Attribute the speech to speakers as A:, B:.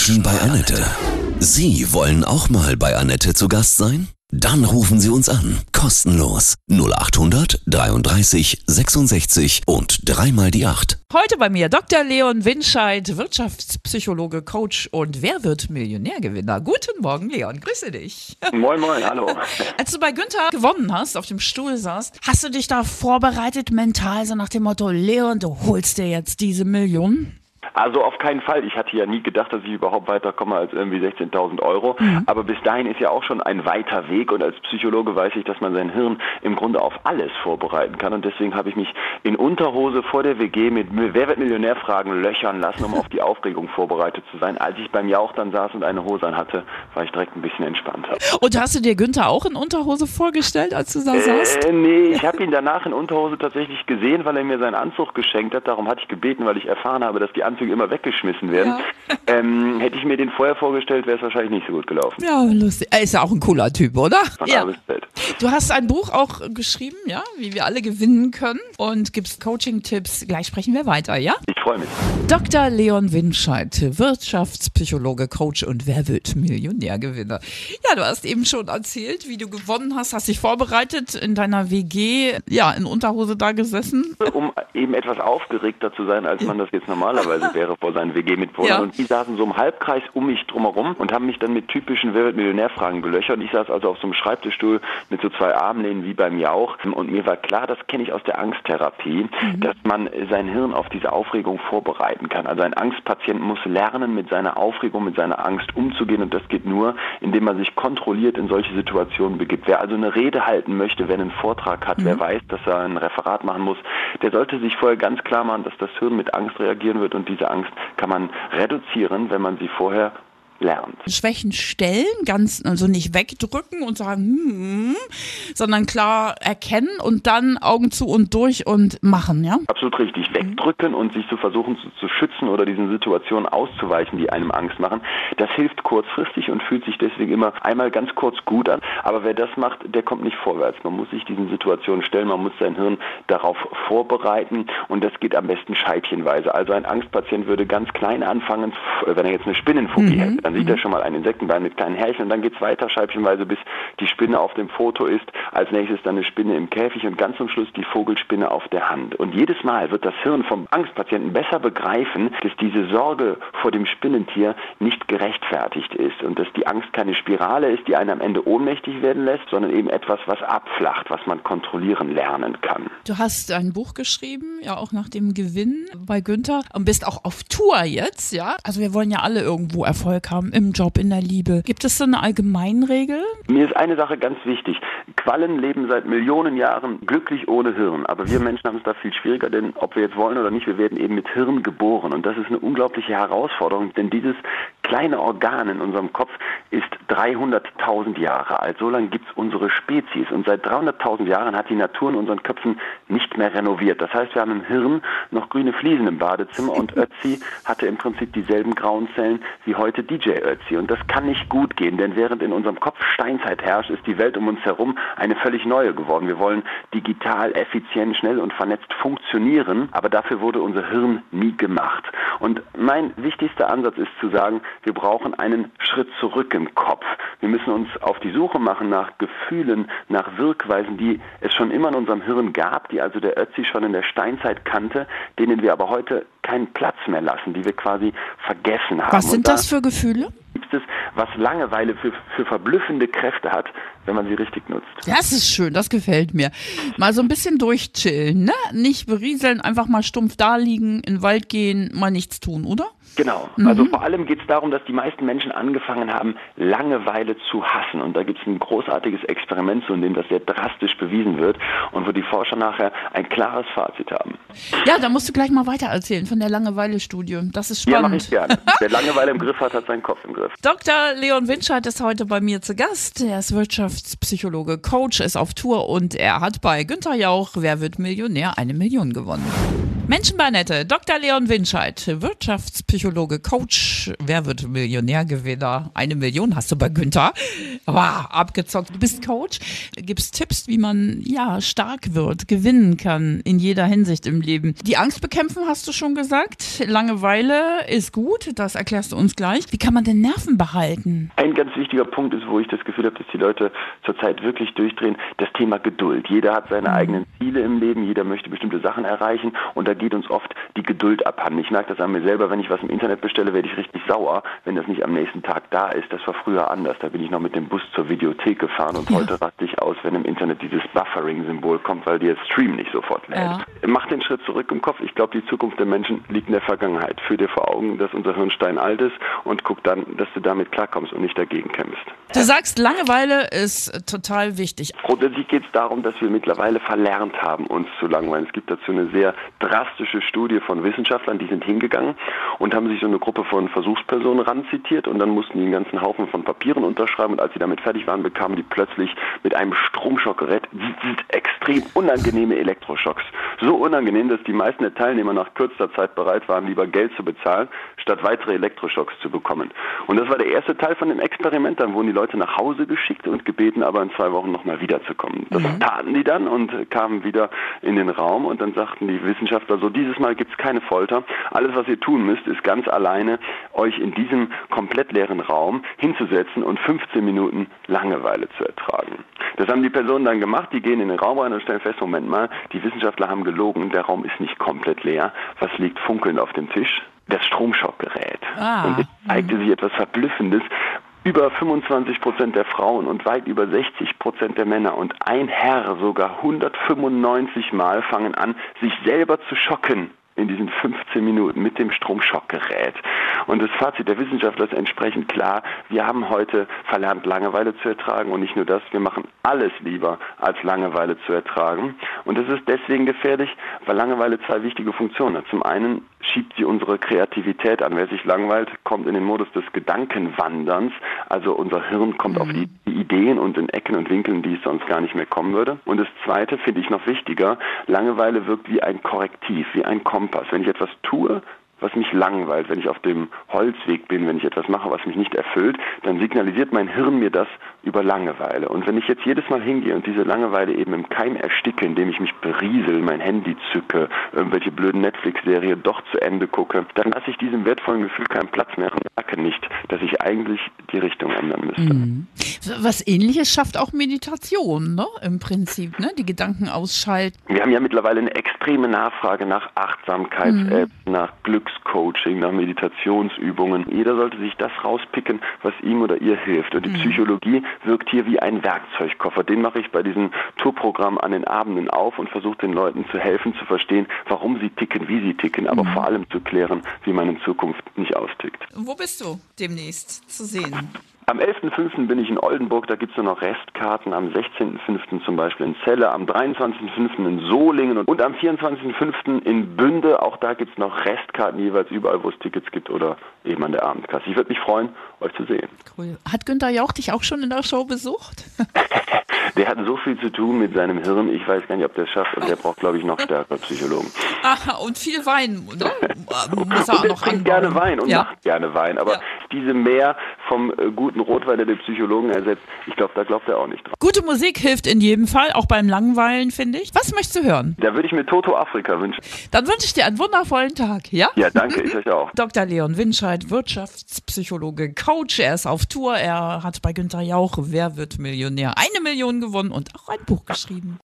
A: Menschen bei Annette. Sie wollen auch mal bei Annette zu Gast sein? Dann rufen Sie uns an. Kostenlos. 0800 33 66 und dreimal die 8.
B: Heute bei mir Dr. Leon Winscheid, Wirtschaftspsychologe, Coach und Wer wird Millionärgewinner? Guten Morgen, Leon. Grüße dich.
C: Moin, moin, hallo.
B: Als du bei Günther gewonnen hast, auf dem Stuhl saßt, hast du dich da vorbereitet mental, so nach dem Motto, Leon, du holst dir jetzt diese Millionen?
C: Also auf keinen Fall. Ich hatte ja nie gedacht, dass ich überhaupt weiterkomme als irgendwie 16.000 Euro. Mhm. Aber bis dahin ist ja auch schon ein weiter Weg. Und als Psychologe weiß ich, dass man sein Hirn im Grunde auf alles vorbereiten kann. Und deswegen habe ich mich in Unterhose vor der WG mit Wer wird Millionär-Fragen löchern lassen, um auf die Aufregung vorbereitet zu sein. Als ich beim Jauch dann saß und eine Hose anhatte, war ich direkt ein bisschen entspannter.
B: Und hast du dir Günther auch in Unterhose vorgestellt, als du da äh, saßt?
C: Nee, ich habe ihn danach in Unterhose tatsächlich gesehen, weil er mir seinen Anzug geschenkt hat. Darum hatte ich gebeten, weil ich erfahren habe, dass die Anzüge immer weggeschmissen werden. Ja. Ähm, hätte ich mir den vorher vorgestellt, wäre es wahrscheinlich nicht so gut gelaufen.
B: Ja, lustig. Er ist ja auch ein cooler Typ, oder? Von ja. Du hast ein Buch auch geschrieben, ja, wie wir alle gewinnen können und gibst Coaching-Tipps. Gleich sprechen wir weiter, ja?
C: Ich freue mich.
B: Dr. Leon Winscheid, Wirtschaftspsychologe, Coach und Wer wird Millionärgewinner? Ja, du hast eben schon erzählt, wie du gewonnen hast, hast dich vorbereitet in deiner WG, ja, in Unterhose da gesessen.
C: Um eben etwas aufgeregter zu sein, als man das jetzt normalerweise wäre vor seinen WG-Mitwohnern. Ja. Und die saßen so im Halbkreis um mich drumherum und haben mich dann mit typischen Wer wird Millionär-Fragen gelöchert. Und ich saß also auf so einem Schreibtischstuhl mit so zwei Armlehnen wie beim Jauch. Und mir war klar, das kenne ich aus der Angsttherapie, mhm. dass man sein Hirn auf diese Aufregung vorbereiten kann. Also ein Angstpatient muss lernen, mit seiner Aufregung, mit seiner Angst umzugehen. Und das geht nur, indem man sich kontrolliert in solche Situationen begibt. Wer also eine Rede halten möchte, wer einen Vortrag hat, mhm. wer weiß, dass er ein Referat machen muss, der sollte sich vorher ganz klar machen, dass das Hirn mit Angst reagieren wird und diese Angst kann man reduzieren, wenn man sie vorher lernt.
B: Schwächen stellen, ganz, also nicht wegdrücken und sagen, hm, sondern klar erkennen und dann Augen zu und durch und machen, ja?
C: Absolut richtig. Wegdrücken und sich zu versuchen zu, zu schützen oder diesen Situationen auszuweichen, die einem Angst machen, das hilft kurzfristig und fühlt sich deswegen immer einmal ganz kurz gut an. Aber wer das macht, der kommt nicht vorwärts. Man muss sich diesen Situationen stellen, man muss sein Hirn darauf vorbereiten und das geht am besten scheibchenweise. Also ein Angstpatient würde ganz klein anfangen, wenn er jetzt eine Spinnenphobie mhm. hätte dann sieht er schon mal ein Insektenbein mit kleinen Härchen und dann geht es weiter scheibchenweise, bis die Spinne auf dem Foto ist. Als nächstes dann eine Spinne im Käfig und ganz zum Schluss die Vogelspinne auf der Hand. Und jedes Mal wird das Hirn vom Angstpatienten besser begreifen, dass diese Sorge vor dem Spinnentier nicht gerechtfertigt ist und dass die Angst keine Spirale ist, die einen am Ende ohnmächtig werden lässt, sondern eben etwas, was abflacht, was man kontrollieren lernen kann.
B: Du hast ein Buch geschrieben, ja auch nach dem Gewinn bei Günther und bist auch auf Tour jetzt, ja? Also wir wollen ja alle irgendwo Erfolg haben im Job, in der Liebe. Gibt es so eine Allgemeinregel?
C: Mir ist eine Sache ganz wichtig. Quallen leben seit Millionen Jahren glücklich ohne Hirn. Aber wir Menschen haben es da viel schwieriger, denn ob wir jetzt wollen oder nicht, wir werden eben mit Hirn geboren. Und das ist eine unglaubliche Herausforderung, denn dieses kleine Organ in unserem Kopf ist 300.000 Jahre alt. So lange gibt es unsere Spezies. Und seit 300.000 Jahren hat die Natur in unseren Köpfen nicht mehr renoviert. Das heißt, wir haben im Hirn noch grüne Fliesen im Badezimmer und Ötzi hatte im Prinzip dieselben grauen Zellen wie heute DJ Ötzi. Und das kann nicht gut gehen, denn während in unserem Kopf Steinzeit herrscht, ist die Welt um uns herum eine völlig neue geworden. Wir wollen digital, effizient, schnell und vernetzt funktionieren, aber dafür wurde unser Hirn nie gemacht. Und mein wichtigster Ansatz ist zu sagen, wir brauchen einen Schritt zurück im Kopf. Wir müssen uns auf die Suche machen nach Gefühlen, nach Wirkweisen, die es schon immer in unserem Hirn gab, die also der Ötzi schon in der Steinzeit kannte, denen wir aber heute keinen Platz mehr lassen, die wir quasi vergessen haben.
B: Was sind da das für Gefühle?
C: Gibt es, was Langeweile für, für verblüffende Kräfte hat, wenn man sie richtig nutzt.
B: Das ist schön, das gefällt mir. Mal so ein bisschen durchchillen, ne? Nicht berieseln, einfach mal stumpf da liegen, in den Wald gehen, mal nichts tun, oder?
C: Genau. Mhm. Also vor allem geht es darum, dass die meisten Menschen angefangen haben, Langeweile zu hassen. Und da gibt es ein großartiges Experiment, in dem das sehr drastisch bewiesen wird und wo die Forscher nachher ein klares Fazit haben.
B: Ja, da musst du gleich mal weiter erzählen von der Langeweile-Studie. Das ist spannend. Ja,
C: mache ich gerne. Wer Langeweile im Griff hat, hat seinen Kopf im Griff.
B: Dr. Leon Winscheid ist heute bei mir zu Gast. Er ist Wirtschaftspsychologe, Coach, ist auf Tour und er hat bei Günther Jauch Wer wird Millionär eine Million gewonnen. Menschen bei Nette, Dr. Leon Winscheid, Wirtschaftspsychologe, Coach. Wer wird Millionärgewinner? Eine Million hast du bei Günther. Wow, abgezockt. Du bist Coach, gibst Tipps, wie man ja stark wird, gewinnen kann in jeder Hinsicht im Leben. Die Angst bekämpfen hast du schon gesagt. Langeweile ist gut, das erklärst du uns gleich. Wie kann man denn Nerven behalten?
C: Ein ganz wichtiger Punkt ist, wo ich das Gefühl habe, dass die Leute zurzeit wirklich durchdrehen, das Thema Geduld. Jeder hat seine mhm. eigenen Ziele im Leben, jeder möchte bestimmte Sachen erreichen und da geht uns oft die Geduld abhanden. Ich merke das an mir selber, wenn ich was im Internet bestelle, werde ich richtig sauer, wenn das nicht am nächsten Tag da ist. Das war früher anders. Da bin ich noch mit dem Bus zur Videothek gefahren und ja. heute raste ich aus, wenn im Internet dieses Buffering-Symbol kommt, weil der Stream nicht sofort lädt. Ja. Mach den Schritt zurück im Kopf. Ich glaube, die Zukunft der Menschen liegt in der Vergangenheit. Führ dir vor Augen, dass unser Hirnstein alt ist und guck dann, dass du damit klarkommst und nicht dagegen kämpfst.
B: Du sagst, Langeweile ist total wichtig.
C: Grundsätzlich geht es darum, dass wir mittlerweile verlernt haben, uns zu langweilen. Es gibt dazu eine sehr drastische Studie von Wissenschaftlern, die sind hingegangen und haben sich so eine Gruppe von Versuchspersonen ranzitiert und dann mussten die einen ganzen Haufen von Papieren unterschreiben und als sie damit fertig waren, bekamen die plötzlich mit einem Stromschockgerät extrem unangenehme Elektroschocks. So unangenehm, dass die meisten der Teilnehmer nach kürzester Zeit bereit waren, lieber Geld zu bezahlen, statt weitere Elektroschocks zu bekommen. Und das war der erste Teil von dem Experiment. Dann wurden die Leute nach Hause geschickt und gebeten, aber in zwei Wochen nochmal wiederzukommen. Das mhm. taten die dann und kamen wieder in den Raum und dann sagten die Wissenschaftler so, dieses Mal gibt es keine Folter. Alles, was ihr tun müsst, ist ganz alleine euch in diesem komplett leeren Raum hinzusetzen und 15 Minuten Langeweile zu ertragen. Das haben die Personen dann gemacht, die gehen in den Raum rein und stellen fest, Moment mal, die Wissenschaftler haben gelogen, der Raum ist nicht komplett leer. Was liegt funkelnd auf dem Tisch? Das Stromschockgerät. Ah. Und es zeigte sich etwas Verblüffendes. Über 25 Prozent der Frauen und weit über 60 Prozent der Männer und ein Herr sogar 195 Mal fangen an, sich selber zu schocken in diesen 15 Minuten mit dem Stromschockgerät. Und das Fazit der Wissenschaftler ist entsprechend klar. Wir haben heute verlernt, Langeweile zu ertragen und nicht nur das, wir machen alles lieber, als Langeweile zu ertragen. Und das ist deswegen gefährlich, weil Langeweile zwei wichtige Funktionen hat. Zum einen schiebt sie unsere Kreativität an. Wer sich langweilt, kommt in den Modus des Gedankenwanderns. Also unser Hirn kommt mhm. auf die Ideen und in Ecken und Winkeln, die es sonst gar nicht mehr kommen würde. Und das Zweite finde ich noch wichtiger. Langeweile wirkt wie ein Korrektiv, wie ein Kompass. Wenn ich etwas tue, was mich langweilt, wenn ich auf dem Holzweg bin, wenn ich etwas mache, was mich nicht erfüllt, dann signalisiert mein Hirn mir das über Langeweile. Und wenn ich jetzt jedes Mal hingehe und diese Langeweile eben im Keim ersticke, indem ich mich beriesel, mein Handy zücke, irgendwelche blöden Netflix-Serie doch zu Ende gucke, dann lasse ich diesem wertvollen Gefühl keinen Platz mehr und merke nicht, dass ich eigentlich die Richtung ändern müsste. Mhm.
B: Was ähnliches schafft auch Meditation, ne? Im Prinzip, ne? Die Gedanken ausschalten.
C: Wir haben ja mittlerweile eine extreme Nachfrage nach Achtsamkeits-Apps, mhm. nach Glückscoaching, nach Meditationsübungen. Jeder sollte sich das rauspicken, was ihm oder ihr hilft. Und die mhm. Psychologie wirkt hier wie ein Werkzeugkoffer. Den mache ich bei diesem Tourprogramm an den Abenden auf und versuche den Leuten zu helfen, zu verstehen, warum sie ticken, wie sie ticken, aber mhm. vor allem zu klären, wie man in Zukunft nicht austickt.
B: Wo bist du demnächst zu sehen? Mm-hmm.
C: Am 11.05. bin ich in Oldenburg, da gibt es nur noch Restkarten. Am 16.05. zum Beispiel in Celle, am 23.05. in Solingen und, und am 24.05. in Bünde. Auch da gibt es noch Restkarten jeweils überall, wo es Tickets gibt oder eben an der Abendkasse. Ich würde mich freuen, euch zu sehen.
B: Cool. Hat Günther Jauch dich auch schon in der Show besucht?
C: der hat so viel zu tun mit seinem Hirn, ich weiß gar nicht, ob der es schafft und der braucht, glaube ich, noch stärkere Psychologen.
B: Aha, und viel Wein, ne? Muss er
C: auch noch trinkt gerne Wein und ja. macht gerne Wein, aber ja. diese mehr vom äh, guten Rotwein, der den Psychologen ersetzt, ich glaube, da glaubt er auch nicht dran.
B: Gute Musik hilft in jedem Fall, auch beim Langweilen, finde ich. Was möchtest du hören?
C: Da würde ich mir Toto Afrika wünschen.
B: Dann wünsche ich dir einen wundervollen Tag, ja?
C: Ja, danke, ich euch auch.
B: Dr. Leon Winscheid, Wirtschaftspsychologe, Coach, er ist auf Tour, er hat bei Günter Jauch Wer wird Millionär eine Million gewonnen und auch ein Buch geschrieben.